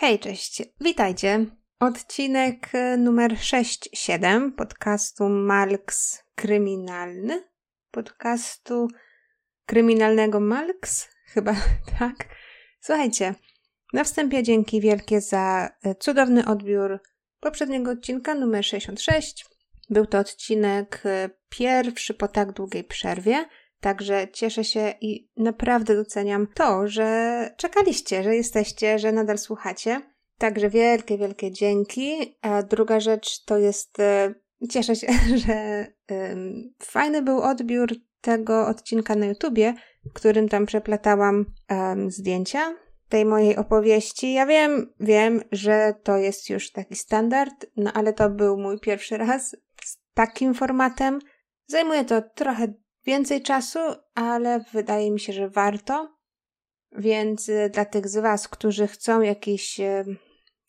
Hej, cześć, witajcie. Odcinek e, numer 6-7 podcastu Malks Kryminalny. Podcastu kryminalnego Malks? Chyba tak. Słuchajcie, na wstępie dzięki wielkie za e, cudowny odbiór poprzedniego odcinka numer 66. Był to odcinek e, pierwszy po tak długiej przerwie. Także cieszę się i naprawdę doceniam to, że czekaliście, że jesteście, że nadal słuchacie. Także wielkie, wielkie dzięki. A druga rzecz to jest, e, cieszę się, że um, fajny był odbiór tego odcinka na YouTubie, w którym tam przeplatałam um, zdjęcia tej mojej opowieści. Ja wiem, wiem, że to jest już taki standard, no ale to był mój pierwszy raz z takim formatem. Zajmuje to trochę więcej czasu, ale wydaje mi się, że warto. Więc y, dla tych z Was, którzy chcą jakichś y,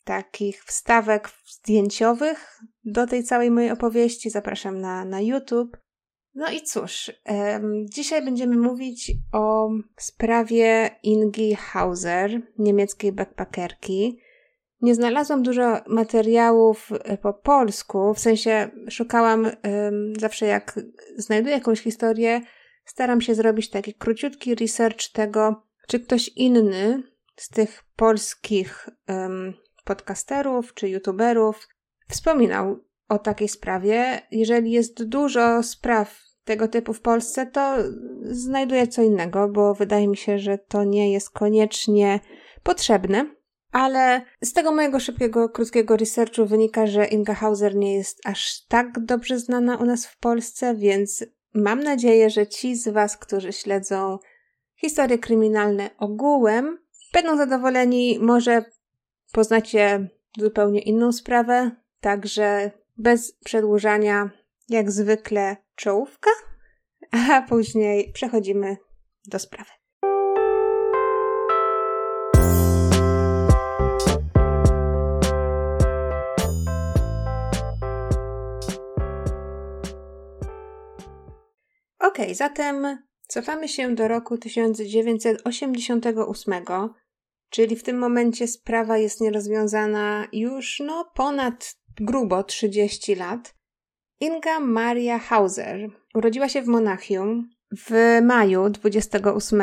takich wstawek zdjęciowych do tej całej mojej opowieści, zapraszam na, na YouTube. No i cóż, dzisiaj będziemy mówić o sprawie Ingi Hauser, niemieckiej backpackerki. Nie znalazłam dużo materiałów e, po polsku, w sensie szukałam zawsze jak znajduję jakąś historię, staram się zrobić taki króciutki research tego, czy ktoś inny z tych polskich podcasterów czy youtuberów wspominał o takiej sprawie. Jeżeli jest dużo spraw tego typu w Polsce, to znajduję co innego, bo wydaje mi się, że to nie jest koniecznie potrzebne. Ale z tego mojego szybkiego, krótkiego researchu wynika, że Inga Hauser nie jest aż tak dobrze znana u nas w Polsce, więc mam nadzieję, że ci z Was, którzy śledzą historie kryminalne ogółem, będą zadowoleni. Może poznacie zupełnie inną sprawę, także bez przedłużania, jak zwykle, czołówka, a później przechodzimy do sprawy. Ok, zatem cofamy się do roku 1988, czyli w tym momencie sprawa jest nierozwiązana już no ponad grubo 30 lat. Inga Maria Hauser urodziła się w Monachium w maju 28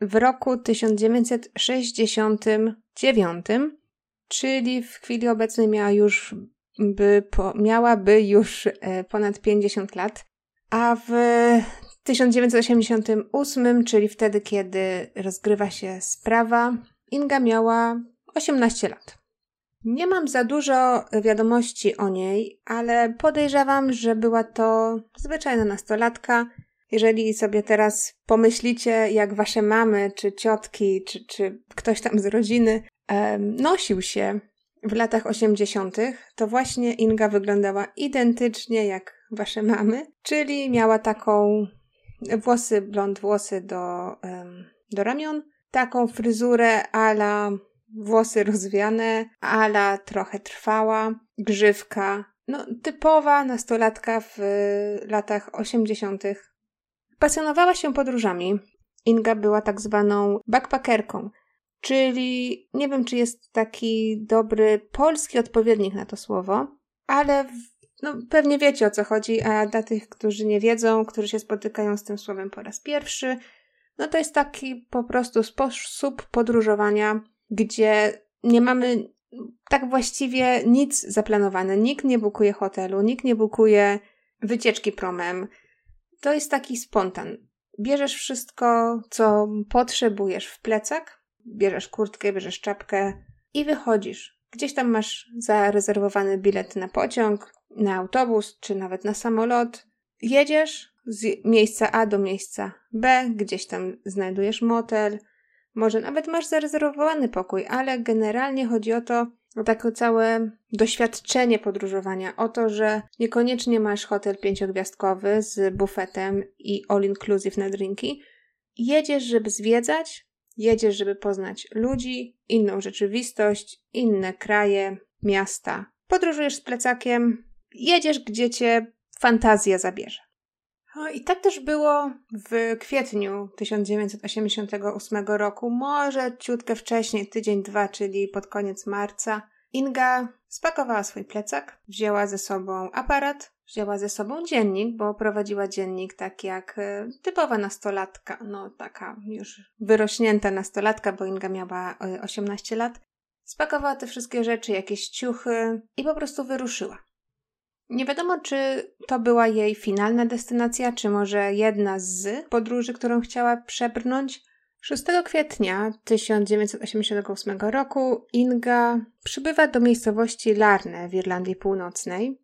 w roku 1969, czyli w chwili obecnej miała już by po, miałaby już e, ponad 50 lat. A w 1988, czyli wtedy, kiedy rozgrywa się sprawa, Inga miała 18 lat. Nie mam za dużo wiadomości o niej, ale podejrzewam, że była to zwyczajna nastolatka. Jeżeli sobie teraz pomyślicie, jak wasze mamy, czy ciotki, czy, czy ktoś tam z rodziny nosił się w latach 80., to właśnie Inga wyglądała identycznie jak wasze mamy, czyli miała taką włosy, blond włosy do, do ramion, taką fryzurę ala włosy rozwiane, ala trochę trwała, grzywka. No, typowa nastolatka w latach 80. Pasjonowała się podróżami. Inga była tak zwaną backpackerką, czyli nie wiem, czy jest taki dobry polski odpowiednik na to słowo, ale no, pewnie wiecie o co chodzi, a dla tych, którzy nie wiedzą, którzy się spotykają z tym słowem po raz pierwszy, no to jest taki po prostu sposób podróżowania, gdzie nie mamy tak właściwie nic zaplanowane. Nikt nie bukuje hotelu, nikt nie bukuje wycieczki promem. To jest taki spontan. Bierzesz wszystko, co potrzebujesz w plecak, bierzesz kurtkę, bierzesz czapkę i wychodzisz. Gdzieś tam masz zarezerwowany bilet na pociąg, na autobus czy nawet na samolot. Jedziesz z miejsca A do miejsca B, gdzieś tam znajdujesz motel, może nawet masz zarezerwowany pokój, ale generalnie chodzi o to, o takie całe doświadczenie podróżowania, o to, że niekoniecznie masz hotel pięciogwiazdkowy z bufetem i all inclusive na drinki. Jedziesz, żeby zwiedzać, jedziesz, żeby poznać ludzi, inną rzeczywistość, inne kraje, miasta. Podróżujesz z plecakiem, jedziesz, gdzie cię fantazja zabierze. I tak też było w kwietniu 1988 roku, może ciutkę wcześniej, tydzień, dwa, czyli pod koniec marca. Inga spakowała swój plecak, wzięła ze sobą aparat, wzięła ze sobą dziennik, bo prowadziła dziennik tak jak e, typowa nastolatka, no taka już wyrośnięta nastolatka, bo Inga miała 18 e, lat. Spakowała te wszystkie rzeczy, jakieś ciuchy i po prostu wyruszyła. Nie wiadomo, czy to była jej finalna destynacja, czy może jedna z podróży, którą chciała przebrnąć. 6 kwietnia 1988 roku Inga przybywa do miejscowości Larne w Irlandii Północnej.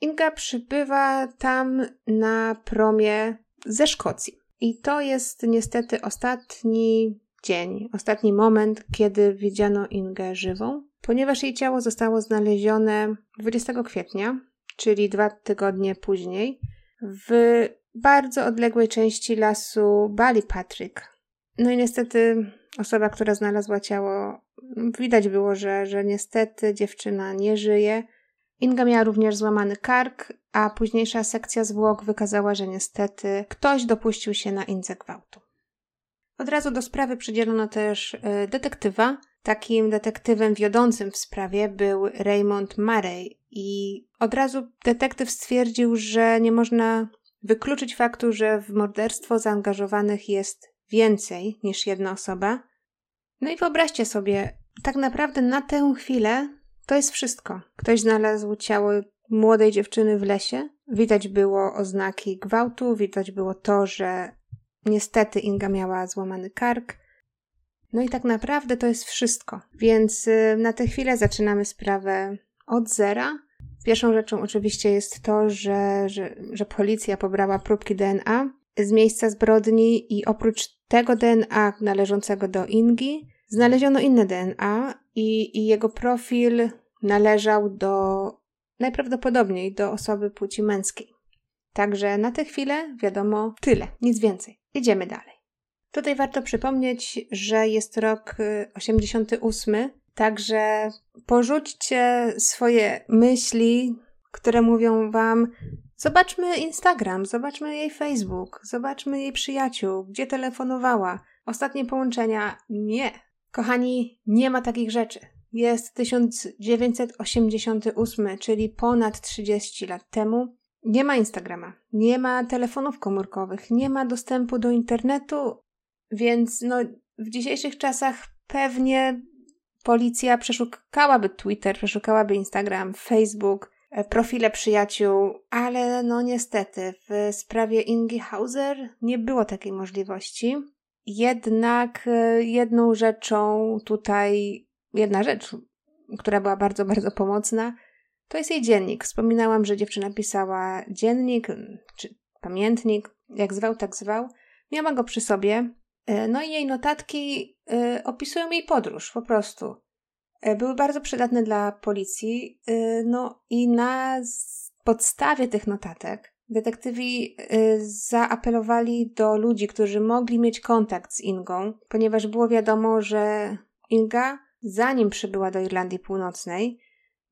Inga przybywa tam na promie ze Szkocji. I to jest niestety ostatni dzień, ostatni moment, kiedy widziano Ingę żywą, ponieważ jej ciało zostało znalezione 20 kwietnia czyli dwa tygodnie później, w bardzo odległej części lasu Bali Patrick. No i niestety osoba, która znalazła ciało, widać było, że, że niestety dziewczyna nie żyje. Inga miała również złamany kark, a późniejsza sekcja zwłok wykazała, że niestety ktoś dopuścił się na Indze gwałtu. Od razu do sprawy przydzielono też y, detektywa. Takim detektywem wiodącym w sprawie był Raymond Murray, i od razu detektyw stwierdził, że nie można wykluczyć faktu, że w morderstwo zaangażowanych jest więcej niż jedna osoba. No i wyobraźcie sobie, tak naprawdę na tę chwilę to jest wszystko. Ktoś znalazł ciało młodej dziewczyny w lesie. Widać było oznaki gwałtu, widać było to, że niestety Inga miała złamany kark. No i tak naprawdę to jest wszystko. Więc y, na tę chwilę zaczynamy sprawę od zera. Pierwszą rzeczą oczywiście jest to, że, że, że policja pobrała próbki DNA z miejsca zbrodni i oprócz tego DNA należącego do Ingi, znaleziono inne DNA i, i jego profil należał do najprawdopodobniej do osoby płci męskiej. Także na tę chwilę wiadomo tyle, nic więcej. Idziemy dalej. Tutaj warto przypomnieć, że jest rok 88 y, Także porzućcie swoje myśli, które mówią wam: Zobaczmy Instagram, zobaczmy jej Facebook, zobaczmy jej przyjaciół, gdzie telefonowała, ostatnie połączenia. Nie. Kochani, nie ma takich rzeczy. Jest 1988, czyli ponad 30 lat temu. Nie ma Instagrama, nie ma telefonów komórkowych, nie ma dostępu do internetu, więc no, w dzisiejszych czasach pewnie policja przeszukałaby Twitter, przeszukałaby Instagram, Facebook, e, profile przyjaciół, ale no niestety w sprawie Ingi Hauser nie było takiej możliwości. Jednak e, jedną rzeczą tutaj, jedna rzecz, która była bardzo, bardzo pomocna, to jest jej dziennik. Wspominałam, że dziewczyna pisała dziennik, czy pamiętnik, jak zwał, tak zwał. Miała go przy sobie, no i jej notatki e, opisują jej podróż po prostu. E, były bardzo przydatne dla policji, no i na podstawie tych notatek detektywi zaapelowali do ludzi, którzy mogli mieć kontakt z Ingą, ponieważ było wiadomo, że Inga, zanim przybyła do Irlandii Północnej,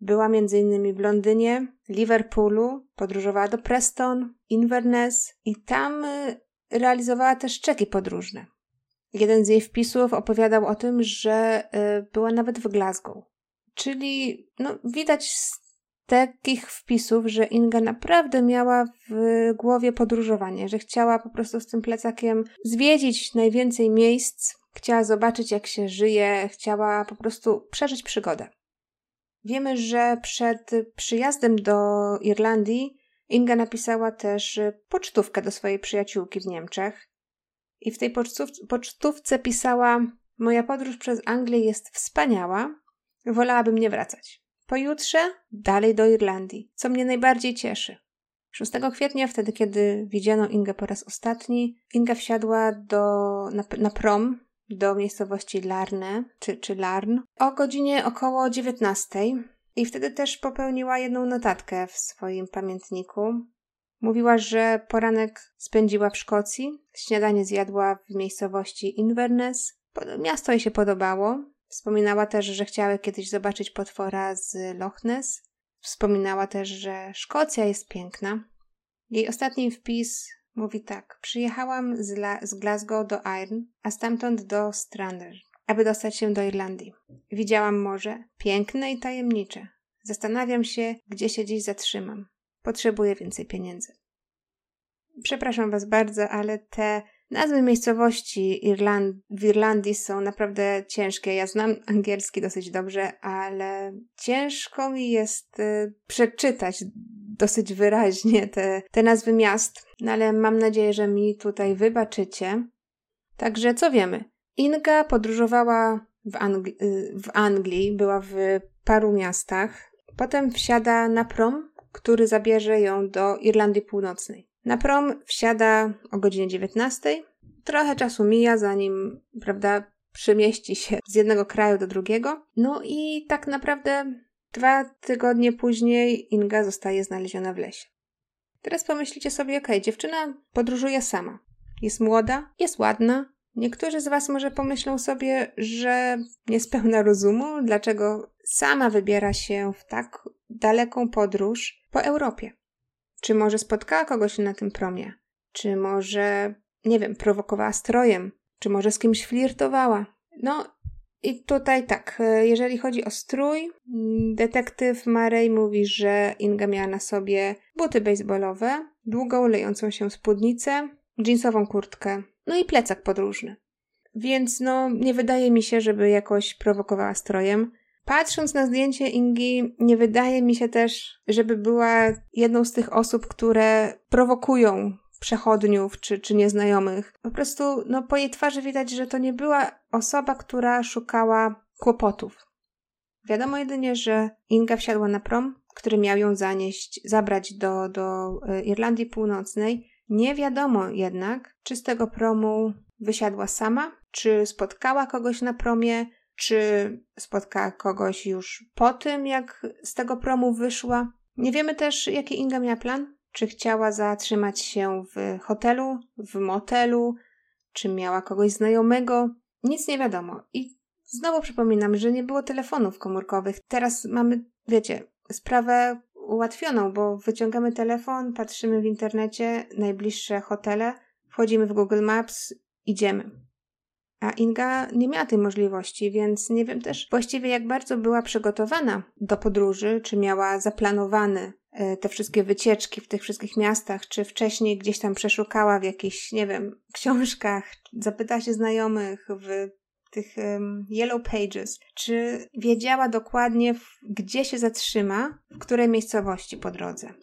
była m.in. w Londynie, Liverpoolu, podróżowała do Preston, Inverness i tam realizowała też czeki podróżne. Jeden z jej wpisów opowiadał o tym, że y, była nawet w Glasgow. Czyli no, widać z takich wpisów, że Inga naprawdę miała w głowie podróżowanie, że chciała po prostu z tym plecakiem zwiedzić najwięcej miejsc, chciała zobaczyć, jak się żyje, chciała po prostu przeżyć przygodę. Wiemy, że przed przyjazdem do Irlandii Inga napisała też pocztówkę do swojej przyjaciółki w Niemczech, i w tej pocztówce pisała: Moja podróż przez Anglię jest wspaniała, wolałabym nie wracać. Pojutrze dalej do Irlandii, co mnie najbardziej cieszy. 6 kwietnia, wtedy kiedy widziano Ingę po raz ostatni, Inga wsiadła do, na, na prom do miejscowości Larne, czy, czy Larn, o godzinie około 19. I wtedy też popełniła jedną notatkę w swoim pamiętniku. Mówiła, że poranek spędziła w Szkocji, śniadanie zjadła w miejscowości Inverness. Miasto jej się podobało. Wspominała też, że chciała kiedyś zobaczyć potwora z Loch Ness. Wspominała też, że Szkocja jest piękna. Jej ostatni wpis Mówi tak: Przyjechałam z, La- z Glasgow do Iron, a stamtąd do Strander, aby dostać się do Irlandii. Widziałam morze, piękne i tajemnicze. Zastanawiam się, gdzie się dziś zatrzymam. Potrzebuję więcej pieniędzy. Przepraszam Was bardzo, ale te nazwy miejscowości Irland- w Irlandii są naprawdę ciężkie. Ja znam angielski dosyć dobrze, ale ciężko mi jest y, przeczytać dosyć wyraźnie te, te nazwy miast. No ale mam nadzieję, że mi tutaj wybaczycie. Także co wiemy? Inga podróżowała w, Angli- y, w Anglii, była w paru miastach. Potem wsiada na prom, który zabierze ją do Irlandii Północnej. Na prom wsiada o godzinie 19. Trochę czasu mija, zanim, prawda, przemieści się z jednego kraju do drugiego. No i tak naprawdę dwa tygodnie później Inga zostaje znaleziona w lesie. Teraz pomyślicie sobie, okej, dziewczyna podróżuje sama. Jest młoda, jest ładna. Niektórzy z Was może pomyślą sobie, że niespełna rozumu, dlaczego sama wybiera się w tak daleką podróż po Europie. Czy może spotkała kogoś na tym promie? Czy może, nie wiem, prowokowała strojem? Czy może z kimś flirtowała? No i tutaj tak, e, jeżeli chodzi o strój, mm, detektyw Marej mówi, że Inga miała na sobie buty baseballowe, długą, lejącą się spódnicę, jeansową kurtkę, no i plecak podróżny. Więc no, nie wydaje mi się, żeby jakoś prowokowała strojem. Patrząc na zdjęcie Ingi, nie wydaje mi się też, żeby była jedną z tych osób, które prowokują przechodniów czy, czy nieznajomych. Po prostu, no, po jej twarzy widać, że to nie była osoba, która szukała kłopotów. Wiadomo jedynie, że Inga wsiadła na prom, który miał ją zanieść, zabrać do, do e, Irlandii Północnej. Nie wiadomo jednak, czy z tego promu wysiadła sama, czy spotkała kogoś na promie, czy spotkała kogoś już po tym, jak z tego promu wyszła. Nie wiemy też, jaki Inga miała plan. Czy chciała zatrzymać się w hotelu, w motelu, czy miała kogoś znajomego. Nic nie wiadomo. I znowu przypominam, że nie było telefonów komórkowych. Teraz mamy, wiecie, sprawę ułatwioną, bo wyciągamy telefon, patrzymy w internecie, najbliższe hotele, wchodzimy w Google Maps, idziemy. A Inga nie miała tej możliwości, więc nie wiem też właściwie jak bardzo była przygotowana do podróży, czy miała zaplanowane e, te wszystkie wycieczki w tych wszystkich miastach, czy wcześniej gdzieś tam przeszukała w jakichś, nie wiem, książkach, zapytała się znajomych w tych um, Yellow Pages, czy wiedziała dokładnie, gdzie się zatrzyma, w której miejscowości po drodze.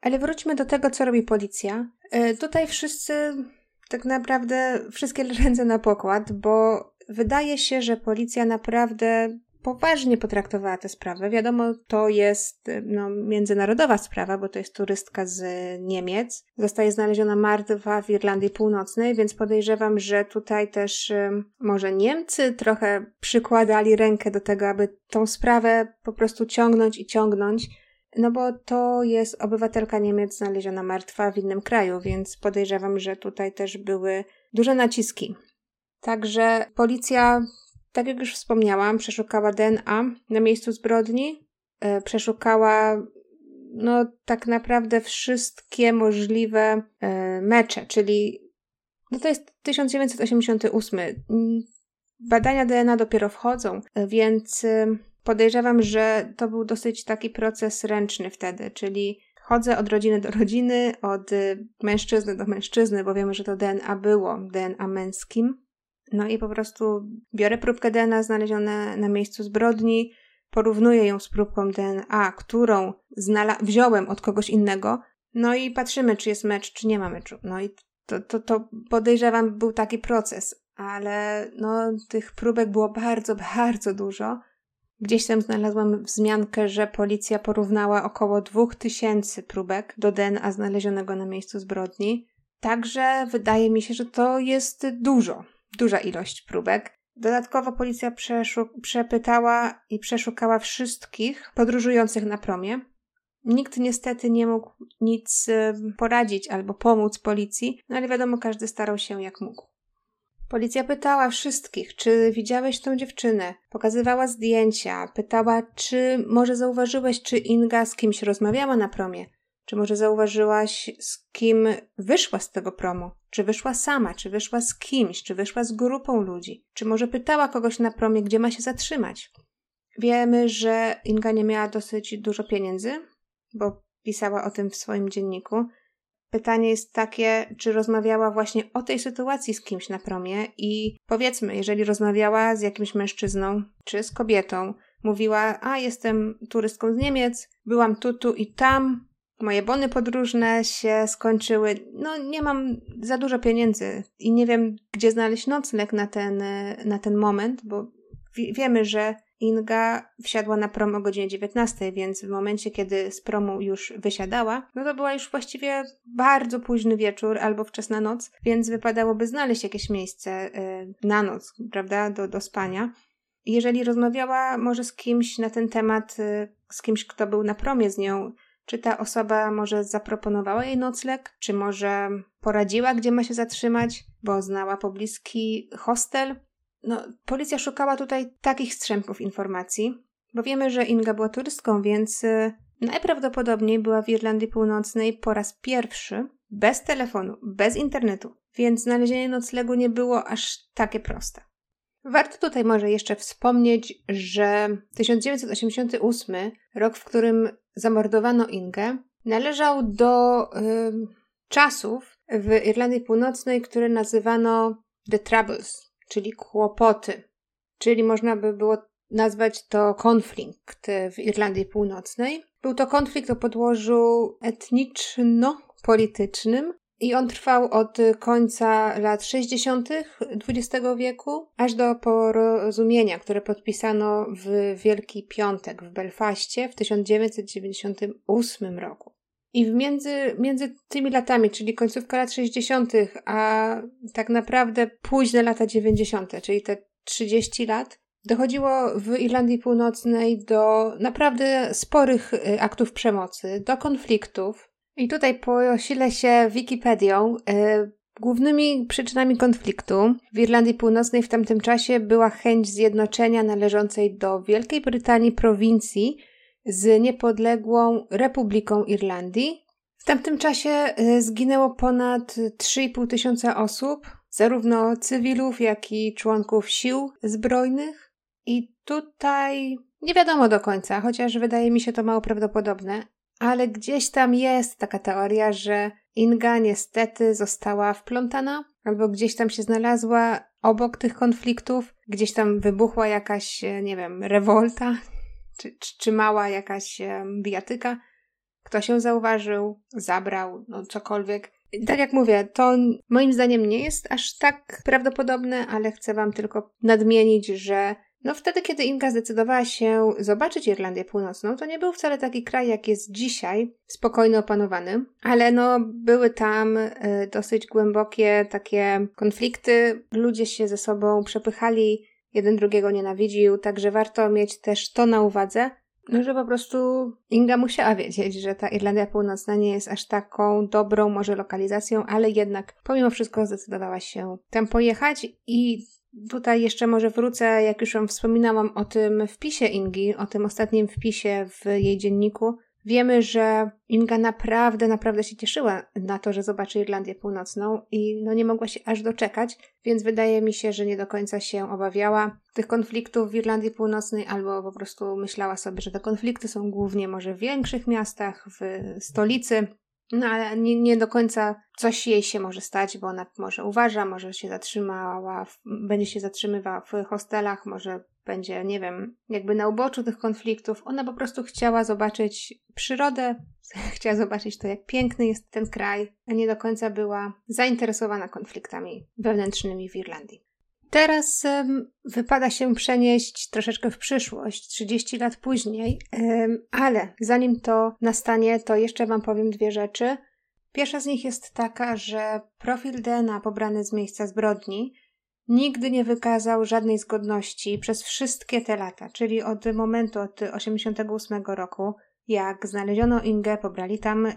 Ale wróćmy do tego, co robi policja. E, tutaj wszyscy tak naprawdę wszystkie ręce na pokład, bo wydaje się, że policja naprawdę poważnie potraktowała tę sprawę. Wiadomo, to jest no, międzynarodowa sprawa, bo to jest turystka z Niemiec. Zostaje znaleziona martwa w Irlandii Północnej, więc podejrzewam, że tutaj też może Niemcy trochę przykładali rękę do tego, aby tą sprawę po prostu ciągnąć i ciągnąć. No bo to jest obywatelka Niemiec znaleziona martwa w innym kraju, więc podejrzewam, że tutaj też były duże naciski. Także policja, tak jak już wspomniałam, przeszukała DNA na miejscu zbrodni, e, przeszukała no tak naprawdę wszystkie możliwe e, mecze, czyli no to jest 1988. Badania DNA dopiero wchodzą, więc Podejrzewam, że to był dosyć taki proces ręczny wtedy, czyli chodzę od rodziny do rodziny, od mężczyzny do mężczyzny, bo wiemy, że to DNA było DNA męskim. No i po prostu biorę próbkę DNA znalezione na miejscu zbrodni, porównuję ją z próbką DNA, którą znala- wziąłem od kogoś innego, no i patrzymy, czy jest mecz, czy nie ma meczu. No i to, to, to podejrzewam był taki proces, ale no tych próbek było bardzo, bardzo dużo. Gdzieś tam znalazłam wzmiankę, że policja porównała około 2000 próbek do DNA znalezionego na miejscu zbrodni. Także wydaje mi się, że to jest dużo, duża ilość próbek. Dodatkowo policja przepytała i przeszukała wszystkich podróżujących na promie. Nikt niestety nie mógł nic poradzić albo pomóc policji, no ale wiadomo, każdy starał się jak mógł. Policja pytała wszystkich, czy widziałeś tą dziewczynę. Pokazywała zdjęcia, pytała, czy może zauważyłeś, czy Inga z kimś rozmawiała na promie. Czy może zauważyłaś, z kim wyszła z tego promu? Czy wyszła sama, czy wyszła z kimś, czy wyszła z grupą ludzi? Czy może pytała kogoś na promie, gdzie ma się zatrzymać? Wiemy, że Inga nie miała dosyć dużo pieniędzy, bo pisała o tym w swoim dzienniku. Pytanie jest takie, czy rozmawiała właśnie o tej sytuacji z kimś na promie i powiedzmy, jeżeli rozmawiała z jakimś mężczyzną czy z kobietą, mówiła: A, jestem turystką z Niemiec, byłam tu, tu i tam, moje bony podróżne się skończyły, no nie mam za dużo pieniędzy i nie wiem, gdzie znaleźć nocleg na ten, na ten moment, bo wiemy, że Inga wsiadła na prom o godzinie 19, więc w momencie, kiedy z promu już wysiadała, no to była już właściwie bardzo późny wieczór albo wczesna noc, więc wypadałoby znaleźć jakieś miejsce y, na noc, prawda, do, do spania. Jeżeli rozmawiała może z kimś na ten temat, y, z kimś, kto był na promie z nią, czy ta osoba może zaproponowała jej nocleg, czy może poradziła, gdzie ma się zatrzymać, bo znała pobliski hostel, no, policja szukała tutaj takich strzępów informacji, bo wiemy, że Inga była turystką, więc y, najprawdopodobniej była w Irlandii Północnej po raz pierwszy, bez telefonu, bez internetu, więc znalezienie noclegu nie było aż takie proste. Warto tutaj może jeszcze wspomnieć, że 1988, rok, w którym zamordowano Ingę, należał do y, czasów w Irlandii Północnej, które nazywano The Troubles, czyli kłopoty. Czyli można by było nazwać to konflikt w Irlandii Północnej. Był to konflikt o podłożu etniczno-politycznym i on trwał od końca lat 60. XX wieku aż do porozumienia, które podpisano w Wielki Piątek w Belfaście w 1998 roku. I między, między tymi latami, czyli końcówka lat 60., a tak naprawdę późne lata 90., czyli te 30 lat, dochodziło w Irlandii Północnej do naprawdę sporych y, aktów przemocy, do konfliktów. I tutaj posilę się Wikipedią. Y, głównymi przyczynami konfliktu w Irlandii Północnej w tamtym czasie była chęć zjednoczenia należącej do Wielkiej Brytanii prowincji z niepodległą Republiką Irlandii. W tamtym czasie y, zginęło ponad 3,5 tysiąca osób, zarówno cywilów, jak i członków sił zbrojnych. I tutaj nie wiadomo do końca, chociaż wydaje mi się to mało prawdopodobne, ale gdzieś tam jest taka teoria, że Inga niestety została wplątana, albo gdzieś tam się znalazła obok tych konfliktów, gdzieś tam wybuchła jakaś, nie wiem, rewolta, czy, czy, czy mała jakaś bijatyka. Ktoś ją zauważył, zabrał, no cokolwiek. Tak jak mówię, to moim zdaniem nie jest aż tak prawdopodobne, ale chcę Wam tylko nadmienić, że no wtedy, kiedy Inga zdecydowała się zobaczyć Irlandię Północną, to nie był wcale taki kraj, jak jest dzisiaj, spokojny, opanowany, ale no były tam y, dosyć głębokie takie konflikty, ludzie się ze sobą przepychali, jeden drugiego nienawidził, także warto mieć też to na uwadze, no, że po prostu Inga musiała wiedzieć, że ta Irlandia Północna nie jest aż taką dobrą może lokalizacją, ale jednak pomimo wszystko zdecydowała się tam pojechać. I tutaj jeszcze może wrócę, jak już Wam wspominałam o tym wpisie Ingi, o tym ostatnim wpisie w jej dzienniku, Wiemy, że Inga naprawdę, naprawdę się cieszyła na to, że zobaczy Irlandię Północną i no nie mogła się aż doczekać, więc wydaje mi się, że nie do końca się obawiała tych konfliktów w Irlandii Północnej albo po prostu myślała sobie, że te konflikty są głównie może w większych miastach, w stolicy, no ale nie, nie do końca coś jej się może stać, bo ona może uważa, może się zatrzymała, będzie się zatrzymywała w hostelach, może będzie, nie wiem, jakby na uboczu tych konfliktów. Ona po prostu chciała zobaczyć przyrodę, chciała zobaczyć to, jak piękny jest ten kraj, a nie do końca była zainteresowana konfliktami wewnętrznymi w Irlandii. Teraz wypada się przenieść troszeczkę w przyszłość, 30 lat później, ale zanim to nastanie, to jeszcze Wam powiem dwie rzeczy. Pierwsza z nich jest taka, że profil DNA pobrany z miejsca zbrodni nigdy nie wykazał żadnej zgodności przez wszystkie te lata, czyli od momentu od 88 roku, jak znaleziono Ingę, pobrali tam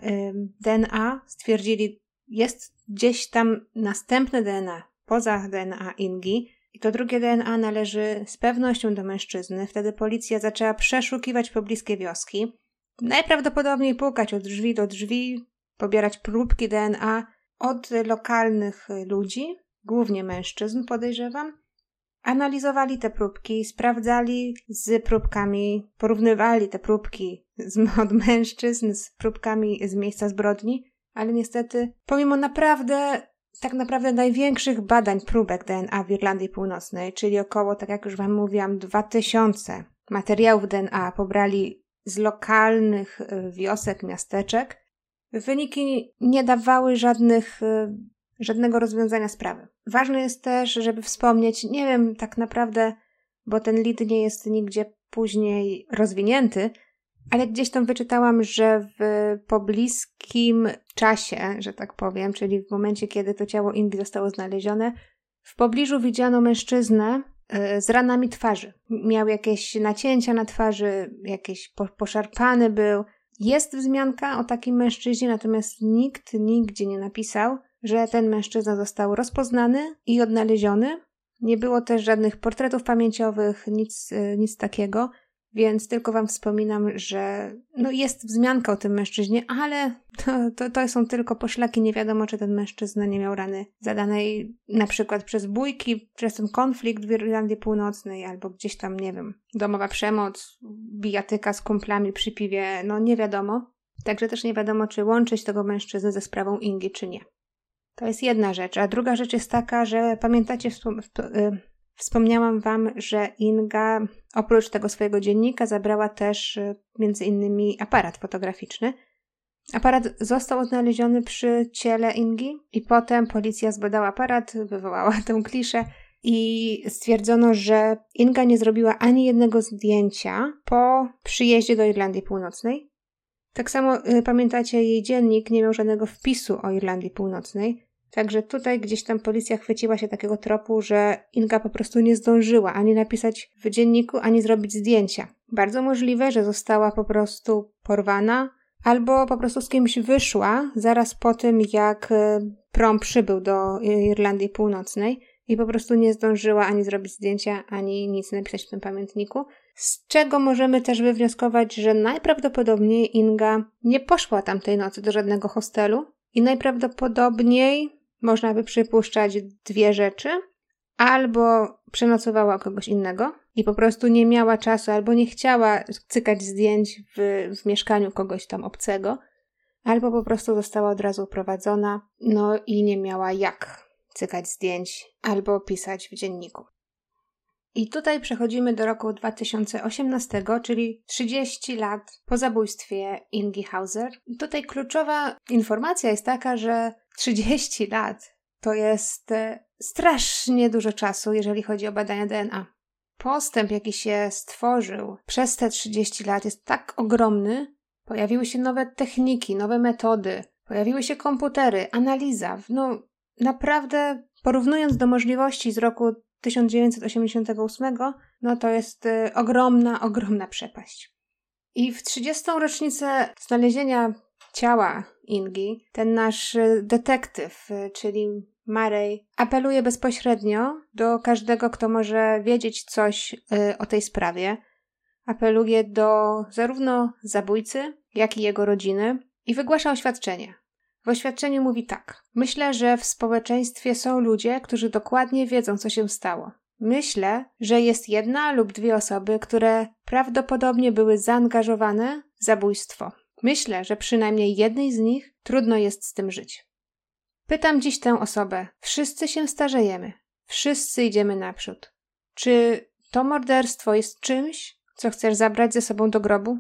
DNA, stwierdzili, jest gdzieś tam następne DNA poza DNA Ingi. I to drugie DNA należy z pewnością do mężczyzny. Wtedy policja zaczęła przeszukiwać pobliskie wioski. najprawdopodobniej pukać od drzwi do drzwi, pobierać próbki DNA od lokalnych ludzi, głównie mężczyzn podejrzewam. Analizowali te próbki, sprawdzali z próbkami, porównywali te próbki z, od mężczyzn z próbkami z miejsca zbrodni, ale niestety, pomimo naprawdę, tak naprawdę największych badań próbek DNA w Irlandii Północnej, czyli około, tak jak już Wam mówiłam, 2000 materiałów DNA pobrali z lokalnych y, wiosek, miasteczek, wyniki nie dawały żadnych, y, żadnego rozwiązania sprawy. Ważne jest też, żeby wspomnieć, nie wiem tak naprawdę, bo ten lead nie jest nigdzie później rozwinięty, ale gdzieś tam wyczytałam, że w pobliskim czasie, że tak powiem, czyli w momencie, kiedy to ciało Ingi zostało znalezione, w pobliżu widziano mężczyznę e, z ranami twarzy. Miał jakieś nacięcia na twarzy, jakieś poszarpany był. Jest wzmianka o takim mężczyźnie, natomiast nikt nigdzie nie napisał, że ten mężczyzna został rozpoznany i odnaleziony. Nie było też żadnych portretów pamięciowych, nic, e, nic takiego. Więc tylko Wam wspominam, że no jest wzmianka o tym mężczyźnie, ale to, to, to, są tylko poszlaki. Nie wiadomo, czy ten mężczyzna nie miał rany zadanej na przykład przez bójki, przez ten konflikt w Irlandii Północnej, albo gdzieś tam, nie wiem, domowa przemoc, bijatyka z kumplami przy piwie, no nie wiadomo. Także też nie wiadomo, czy łączyć tego mężczyznę ze sprawą Ingi, czy nie. To jest jedna rzecz. A druga rzecz jest taka, że pamiętacie, Wspomniałam Wam, że Inga oprócz tego swojego dziennika zabrała też y, między innymi aparat fotograficzny. Aparat został odnaleziony przy ciele Ingi i potem policja zbadała aparat, wywołała tę kliszę i stwierdzono, że Inga nie zrobiła ani jednego zdjęcia po przyjeździe do Irlandii Północnej. Tak samo y, pamiętacie, jej dziennik nie miał żadnego wpisu o Irlandii Północnej, Także tutaj gdzieś tam policja chwyciła się takiego tropu, że Inga po prostu nie zdążyła ani napisać w dzienniku, ani zrobić zdjęcia. Bardzo możliwe, że została po prostu porwana, albo po prostu z kimś wyszła zaraz po tym, jak e, prom przybył do Irlandii Północnej i po prostu nie zdążyła ani zrobić zdjęcia, ani nic napisać w tym pamiętniku. Z czego możemy też wywnioskować, że najprawdopodobniej Inga nie poszła tamtej nocy do żadnego hostelu i najprawdopodobniej można by przypuszczać dwie rzeczy. Albo przenocowała kogoś innego i po prostu nie miała czasu, albo nie chciała cykać zdjęć w, w mieszkaniu kogoś tam obcego, albo po prostu została od razu prowadzona, no i nie miała jak cykać zdjęć albo pisać w dzienniku. I tutaj przechodzimy do roku 2018, czyli 30 lat po zabójstwie Ingi Hauser. I tutaj kluczowa informacja jest taka, że 30 lat to jest e, strasznie dużo czasu, jeżeli chodzi o badania DNA. Postęp, jaki się stworzył przez te 30 lat, jest tak ogromny. Pojawiły się nowe techniki, nowe metody, pojawiły się komputery, analiza. No, naprawdę, porównując do możliwości z roku 1988, no to jest y, ogromna, ogromna przepaść. I w 30. rocznicę znalezienia ciała Ingi, ten nasz y, detektyw, y, czyli Marej, apeluje bezpośrednio do każdego, kto może wiedzieć coś o tej sprawie. Apeluje do zarówno zabójcy, jak i jego rodziny i wygłasza oświadczenie. W oświadczeniu mówi tak: Myślę, że w społeczeństwie są ludzie, którzy dokładnie wiedzą, co się stało. Myślę, że jest jedna lub dwie osoby, które prawdopodobnie były zaangażowane w zabójstwo. Myślę, że przynajmniej jednej z nich trudno jest z tym żyć. Pytam dziś tę osobę: Wszyscy się starzejemy, wszyscy idziemy naprzód. Czy to morderstwo jest czymś, co chcesz zabrać ze sobą do grobu?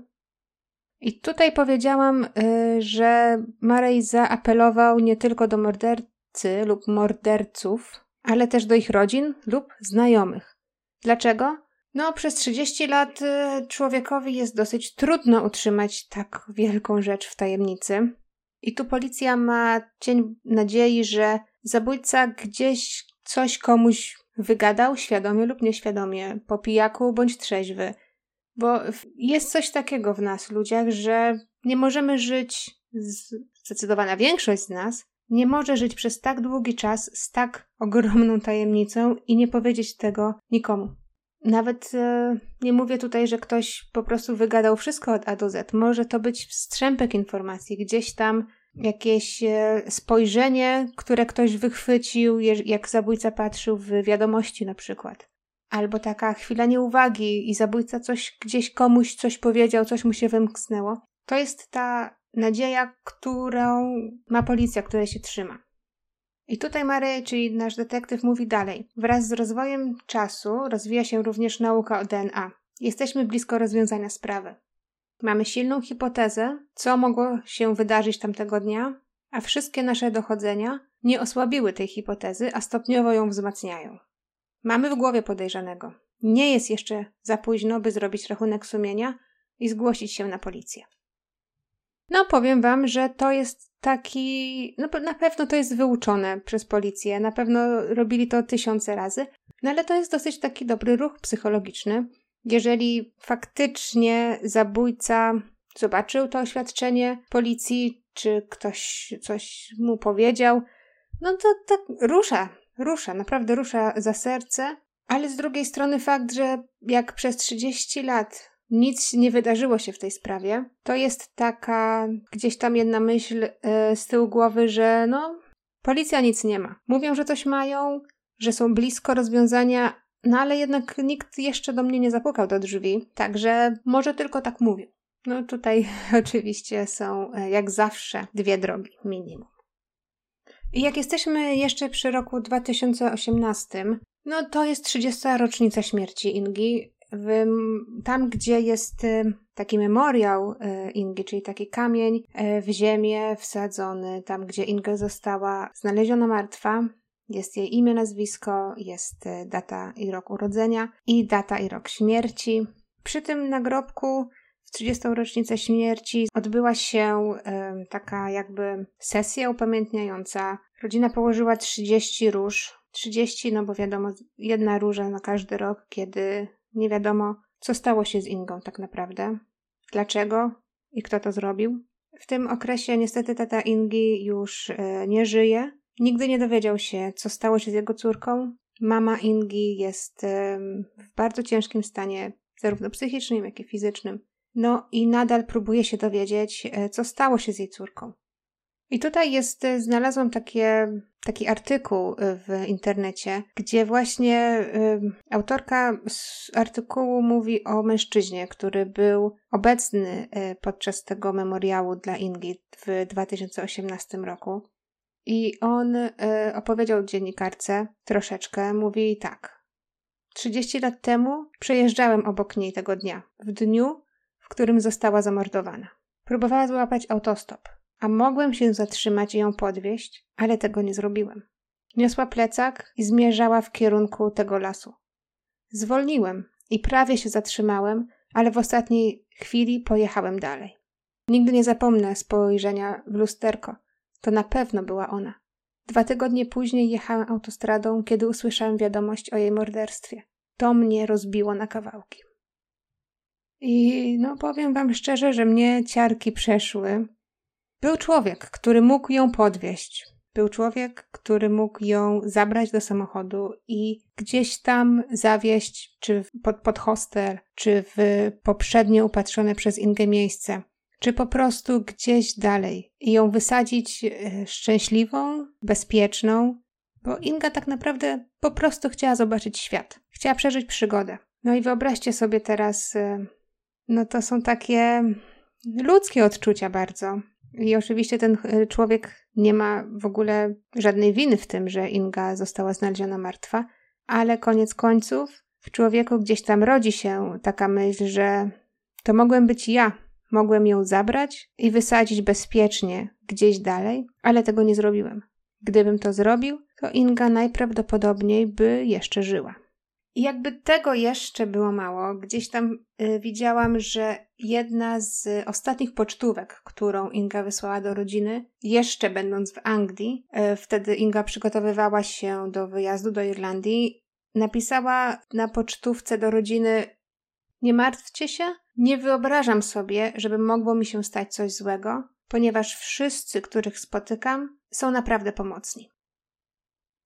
I tutaj powiedziałam, y, że Marej zaapelował nie tylko do mordercy lub morderców, ale też do ich rodzin lub znajomych. Dlaczego? No, przez 30 lat y, człowiekowi jest dosyć trudno utrzymać tak wielką rzecz w tajemnicy. I tu policja ma cień nadziei, że zabójca gdzieś coś komuś wygadał, świadomie lub nieświadomie, po pijaku bądź trzeźwy, bo jest coś takiego w nas, ludziach, że nie możemy żyć, zdecydowana większość z nas, nie może żyć przez tak długi czas z tak ogromną tajemnicą i nie powiedzieć tego nikomu. Nawet e, nie mówię tutaj, że ktoś po prostu wygadał wszystko od A do Z. Może to być wstrzępek informacji, gdzieś tam jakieś e, spojrzenie, które ktoś wychwycił, jak zabójca patrzył w wiadomości na przykład. Albo taka chwila nieuwagi i zabójca coś gdzieś komuś coś powiedział, coś mu się wymknęło. To jest ta nadzieja, którą ma policja, której się trzyma. I tutaj Mary, czyli nasz detektyw, mówi dalej. Wraz z rozwojem czasu rozwija się również nauka o DNA. Jesteśmy blisko rozwiązania sprawy. Mamy silną hipotezę, co mogło się wydarzyć tamtego dnia, a wszystkie nasze dochodzenia nie osłabiły tej hipotezy, a stopniowo ją wzmacniają. Mamy w głowie podejrzanego. Nie jest jeszcze za późno, by zrobić rachunek sumienia i zgłosić się na policję. No, powiem wam, że to jest taki. No, na pewno to jest wyuczone przez policję, na pewno robili to tysiące razy, no ale to jest dosyć taki dobry ruch psychologiczny. Jeżeli faktycznie zabójca zobaczył to oświadczenie policji, czy ktoś coś mu powiedział, no to tak rusza, rusza, naprawdę rusza za serce. Ale z drugiej strony fakt, że jak przez 30 lat nic nie wydarzyło się w tej sprawie, to jest taka gdzieś tam jedna myśl yy, z tyłu głowy, że no, policja nic nie ma. Mówią, że coś mają, że są blisko rozwiązania, no ale jednak nikt jeszcze do mnie nie zapukał do drzwi, także może tylko tak mówił. No tutaj oczywiście są e, jak zawsze dwie drogi minimum. Jak jesteśmy jeszcze przy roku 2018, no to jest 30. rocznica śmierci Ingi. W, tam, gdzie jest y, taki memoriał y, Ingi, czyli taki kamień y, w ziemię wsadzony, tam gdzie Inga została znaleziona martwa, jest jej imię, nazwisko, jest data i rok urodzenia i data i rok śmierci. Przy tym nagrobku 30. rocznicę śmierci odbyła się taka jakby sesja upamiętniająca. Rodzina położyła 30 róż. 30, no bo wiadomo, jedna róża na każdy rok, kiedy nie wiadomo, co stało się z Ingą tak naprawdę, dlaczego i kto to zrobił. W tym okresie niestety tata Ingi już e, nie żyje. Nigdy nie dowiedział się, co stało się z jego córką. Mama Ingi jest w bardzo ciężkim stanie, zarówno psychicznym, jak i fizycznym. No i nadal próbuje się dowiedzieć, e, co stało się z jej córką. I tutaj jest, e, znalazłam takie, taki artykuł e, w internecie, gdzie właśnie autorka z artykułu mówi o mężczyźnie, który był obecny podczas tego memoriału dla Ingi w 2018 roku. I on opowiedział dziennikarce troszeczkę, mówi tak. 30 lat temu przejeżdżałem obok niej tego dnia, w dniu, w którym została zamordowana. Próbowała złapać autostop a mogłem się zatrzymać i ją podwieźć, ale tego nie zrobiłem. Niosła plecak i zmierzała w kierunku tego lasu. Zwolniłem i prawie się zatrzymałem, ale w ostatniej chwili pojechałem dalej. Nigdy nie zapomnę spojrzenia w lusterko. To na pewno była ona. Dwa tygodnie później jechałem autostradą, kiedy usłyszałem wiadomość o jej morderstwie. To mnie rozbiło na kawałki. I no powiem wam szczerze, że mnie ciarki przeszły, był człowiek, który mógł ją podwieźć. Był człowiek, który mógł ją zabrać do samochodu i gdzieś tam zawieźć, czy pod, pod hostel, czy w poprzednio upatrzone przez Ingę miejsce, czy po prostu gdzieś dalej i ją wysadzić e, szczęśliwą, bezpieczną, bo Inga tak naprawdę po prostu chciała zobaczyć świat. Chciała przeżyć przygodę. No i wyobraźcie sobie teraz, e, no to są takie ludzkie odczucia bardzo. I oczywiście ten e, człowiek nie ma w ogóle żadnej winy w tym, że Inga została znaleziona martwa, ale koniec końców w człowieku gdzieś tam rodzi się taka myśl, że to mogłem być ja, mogłem ją zabrać i wysadzić bezpiecznie gdzieś dalej, ale tego nie zrobiłem. Gdybym to zrobił, to Inga najprawdopodobniej by jeszcze żyła. Jakby tego jeszcze było mało, gdzieś tam y, widziałam, że jedna z ostatnich pocztówek, którą Inga wysłała do rodziny, jeszcze będąc w Anglii, y, wtedy Inga przygotowywała się do wyjazdu do Irlandii, napisała na pocztówce do rodziny: Nie martwcie się, nie wyobrażam sobie, żeby mogło mi się stać coś złego, ponieważ wszyscy, których spotykam, są naprawdę pomocni.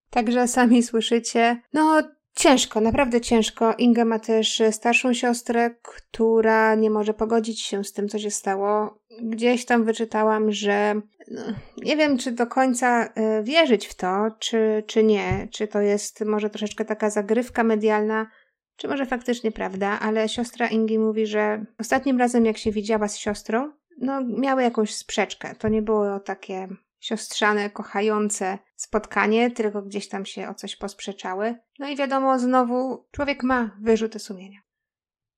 Także sami słyszycie, no Ciężko, naprawdę ciężko. Inga ma też starszą siostrę, która nie może pogodzić się z tym, co się stało. Gdzieś tam wyczytałam, że no, nie wiem, czy do końca y, wierzyć w to, czy, czy nie. Czy to jest może troszeczkę taka zagrywka medialna, czy może faktycznie prawda, ale siostra Ingi mówi, że ostatnim razem, jak się widziała z siostrą, no miały jakąś sprzeczkę. To nie było takie siostrzane, kochające spotkanie, tylko gdzieś tam się o coś posprzeczały. No i wiadomo, znowu człowiek ma wyrzuty sumienia.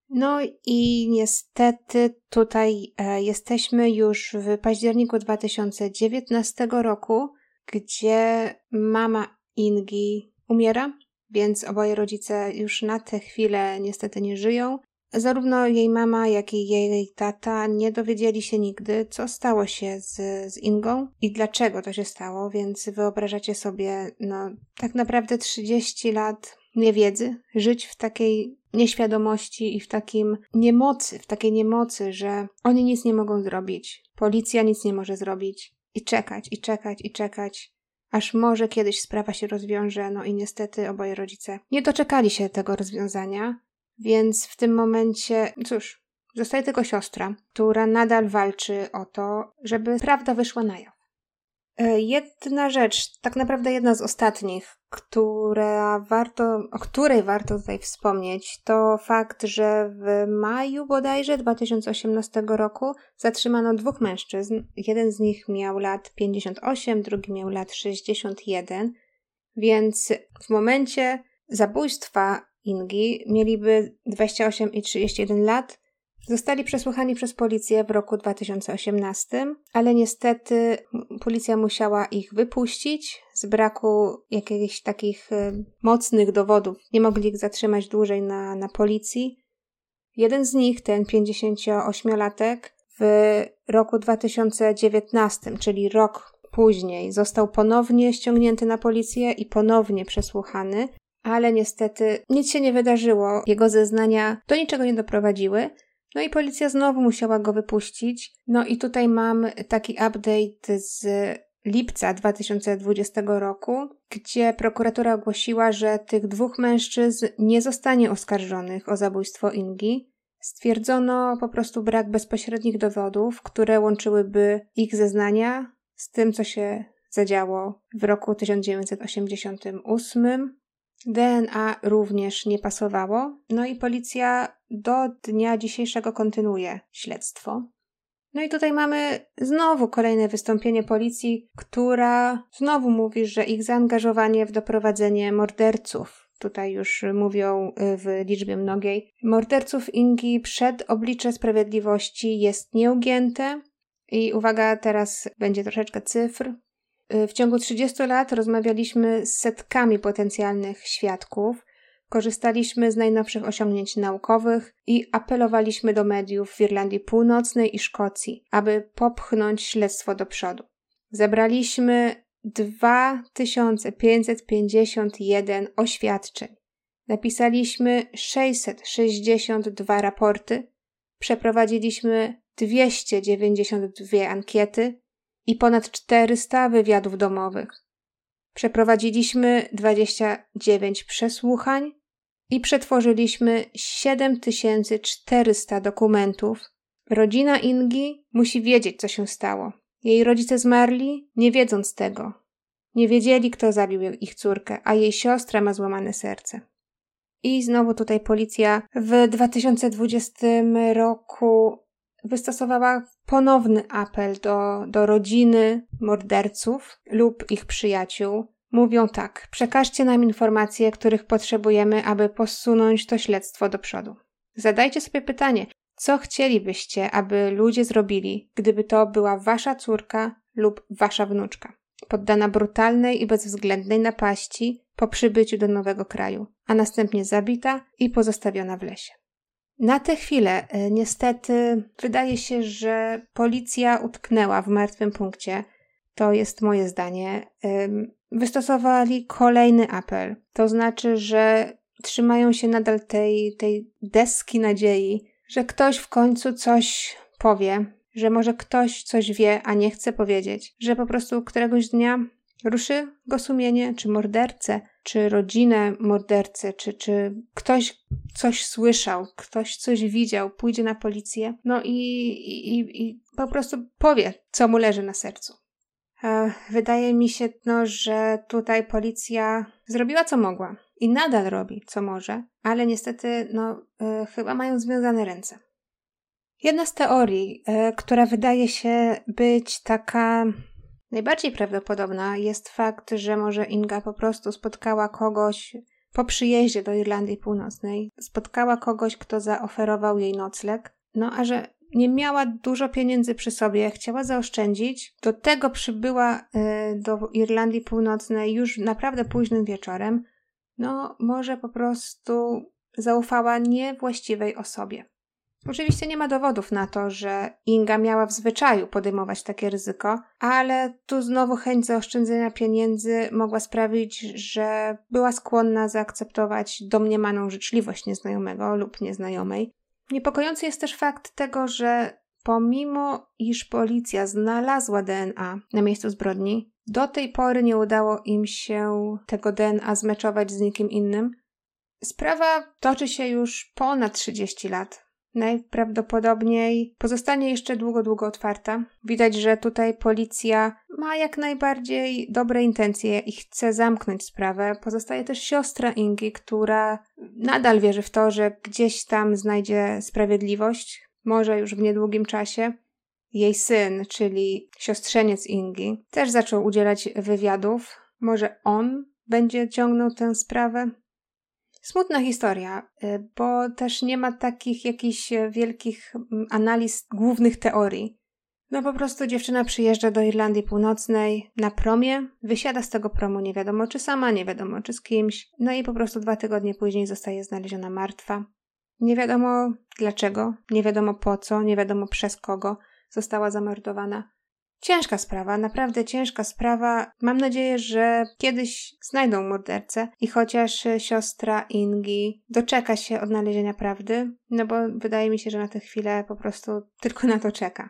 No i niestety tutaj e, jesteśmy już w październiku 2019 roku, gdzie mama Ingi umiera, więc oboje rodzice już na tę chwilę niestety nie żyją. Zarówno jej mama, jak i jej tata nie dowiedzieli się nigdy, co stało się z, z Ingą i dlaczego to się stało, więc wyobrażacie sobie, no, tak naprawdę 30 lat niewiedzy, żyć w takiej nieświadomości i w takim niemocy, w takiej niemocy, że oni nic nie mogą zrobić, policja nic nie może zrobić i czekać, i czekać, i czekać, aż może kiedyś sprawa się rozwiąże, no i niestety oboje rodzice nie doczekali się tego rozwiązania, więc w tym momencie, cóż, zostaje tylko siostra, która nadal walczy o to, żeby prawda wyszła na jaw. E, jedna rzecz, tak naprawdę jedna z ostatnich, która warto, o której warto tutaj wspomnieć, to fakt, że w maju bodajże 2018 roku zatrzymano dwóch mężczyzn. Jeden z nich miał lat 58, drugi miał lat 61, więc w momencie zabójstwa Ingi mieliby 28 i 31 lat. Zostali przesłuchani przez policję w roku 2018, ale niestety policja musiała ich wypuścić z braku jakichś takich y, mocnych dowodów. Nie mogli ich zatrzymać dłużej na, na policji. Jeden z nich, ten 58-latek, w roku 2019, czyli rok później, został ponownie ściągnięty na policję i ponownie przesłuchany ale niestety nic się nie wydarzyło. Jego zeznania do niczego nie doprowadziły. No i policja znowu musiała go wypuścić. No i tutaj mam taki update z lipca 2020 roku, gdzie prokuratura ogłosiła, że tych dwóch mężczyzn nie zostanie oskarżonych o zabójstwo Ingi. Stwierdzono po prostu brak bezpośrednich dowodów, które łączyłyby ich zeznania z tym, co się zadziało w roku 1988. DNA również nie pasowało, no i policja do dnia dzisiejszego kontynuuje śledztwo. No i tutaj mamy znowu kolejne wystąpienie policji, która znowu mówi, że ich zaangażowanie w doprowadzenie morderców, tutaj już mówią y, w liczbie mnogiej, morderców Ingi przed oblicze sprawiedliwości jest nieugięte. I uwaga, teraz będzie troszeczkę cyfr. Y, w ciągu 30 lat rozmawialiśmy z setkami potencjalnych świadków, korzystaliśmy z najnowszych osiągnięć naukowych i apelowaliśmy do mediów w Irlandii Północnej i Szkocji, aby popchnąć śledztwo do przodu. Zebraliśmy 2551 oświadczeń. Napisaliśmy 662 raporty, przeprowadziliśmy 292 ankiety, i ponad 400 wywiadów domowych. Przeprowadziliśmy 29 przesłuchań i przetworzyliśmy 7400 dokumentów. Rodzina Ingi musi wiedzieć, co się stało. Jej rodzice zmarli, nie wiedząc tego. Nie wiedzieli, kto zabił ich córkę, a jej siostra ma złamane serce. I znowu tutaj policja w 2020 roku wystosowała ponowny apel do, do rodziny morderców lub ich przyjaciół. Mówią tak: przekażcie nam informacje, których potrzebujemy, aby posunąć to śledztwo do przodu. Zadajcie sobie pytanie, co chcielibyście, aby ludzie zrobili, gdyby to była wasza córka lub wasza wnuczka, poddana brutalnej i bezwzględnej napaści po przybyciu do nowego kraju, a następnie zabita i pozostawiona w lesie. Na tę chwilę, e, niestety, wydaje się, że policja utknęła w martwym punkcie. To jest moje zdanie. Wystosowali kolejny apel. To znaczy, że trzymają się nadal tej, tej deski nadziei, że ktoś w końcu coś powie, że może ktoś coś wie, a nie chce powiedzieć, że po prostu któregoś dnia Ruszy go sumienie, czy mordercę, czy rodzinę mordercy, czy, czy ktoś coś słyszał, ktoś coś widział, pójdzie na policję, no i, i, i po prostu powie, co mu leży na sercu. E, wydaje mi się, no, że tutaj policja zrobiła co mogła i nadal robi co może, ale niestety, no, e, chyba mają związane ręce. Jedna z teorii, e, która wydaje się być taka najbardziej prawdopodobna, jest fakt, że może Inga po prostu spotkała kogoś po przyjeździe do Irlandii Północnej, spotkała kogoś, kto zaoferował jej nocleg, no a że nie miała dużo pieniędzy przy sobie, chciała zaoszczędzić. Do tego przybyła y, do Irlandii Północnej już naprawdę późnym wieczorem. No, może po prostu zaufała niewłaściwej osobie. Oczywiście nie ma dowodów na to, że Inga miała w zwyczaju podejmować takie ryzyko, ale tu znowu chęć zaoszczędzenia pieniędzy mogła sprawić, że była skłonna zaakceptować domniemaną życzliwość nieznajomego lub nieznajomej. Niepokojący jest też fakt tego, że pomimo iż policja znalazła DNA na miejscu zbrodni, do tej pory nie udało im się tego DNA zmeczować z nikim innym. Sprawa toczy się już ponad 30 lat najprawdopodobniej pozostanie jeszcze długo, długo otwarta. Widać, że tutaj policja ma jak najbardziej dobre intencje i chce zamknąć sprawę. Pozostaje też siostra Ingi, która nadal wierzy w to, że gdzieś tam znajdzie sprawiedliwość, może już w niedługim czasie. Jej syn, czyli siostrzeniec Ingi, też zaczął udzielać wywiadów. Może on będzie ciągnął tę sprawę? Smutna historia, y, bo też nie ma takich jakichś wielkich mm, analiz głównych teorii. No po prostu dziewczyna przyjeżdża do Irlandii Północnej na promie, wysiada z tego promu nie wiadomo czy sama, nie wiadomo czy z kimś, no i po prostu dwa tygodnie później zostaje znaleziona martwa. Nie wiadomo dlaczego, nie wiadomo po co, nie wiadomo przez kogo została zamordowana. Ciężka sprawa, naprawdę ciężka sprawa. Mam nadzieję, że kiedyś znajdą mordercę i chociaż siostra Ingi doczeka się odnalezienia prawdy, no bo wydaje mi się, że na tę chwilę po prostu tylko na to czeka.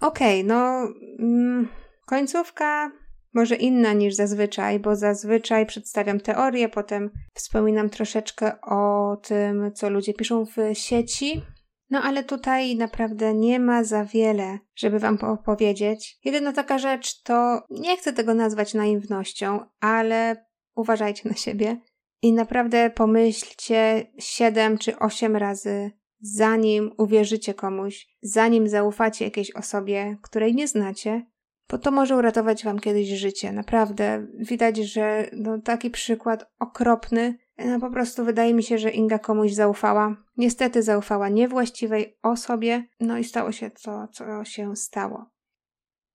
Okej, okay, no mm, końcówka może inna niż zazwyczaj, bo zazwyczaj przedstawiam teorię, potem wspominam troszeczkę o tym, co ludzie piszą w sieci, no ale tutaj naprawdę nie ma za wiele, żeby wam opowiedzieć. Jedyna taka rzecz to nie chcę tego nazwać naiwnością, ale uważajcie na siebie i naprawdę pomyślcie siedem czy osiem razy, zanim uwierzycie komuś, zanim zaufacie jakiejś osobie, której nie znacie, bo to może uratować wam kiedyś życie. Naprawdę widać, że no, taki przykład okropny no po prostu wydaje mi się, że Inga komuś zaufała. Niestety zaufała niewłaściwej osobie, no i stało się to, co się stało.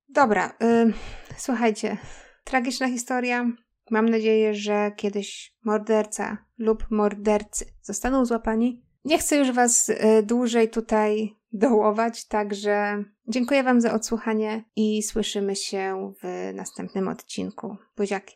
Dobra, yy, słuchajcie, tragiczna historia. Mam nadzieję, że kiedyś morderca lub mordercy zostaną złapani. Nie chcę już Was y, dłużej tutaj dołować, także dziękuję Wam za odsłuchanie i słyszymy się w następnym odcinku. Buziaki.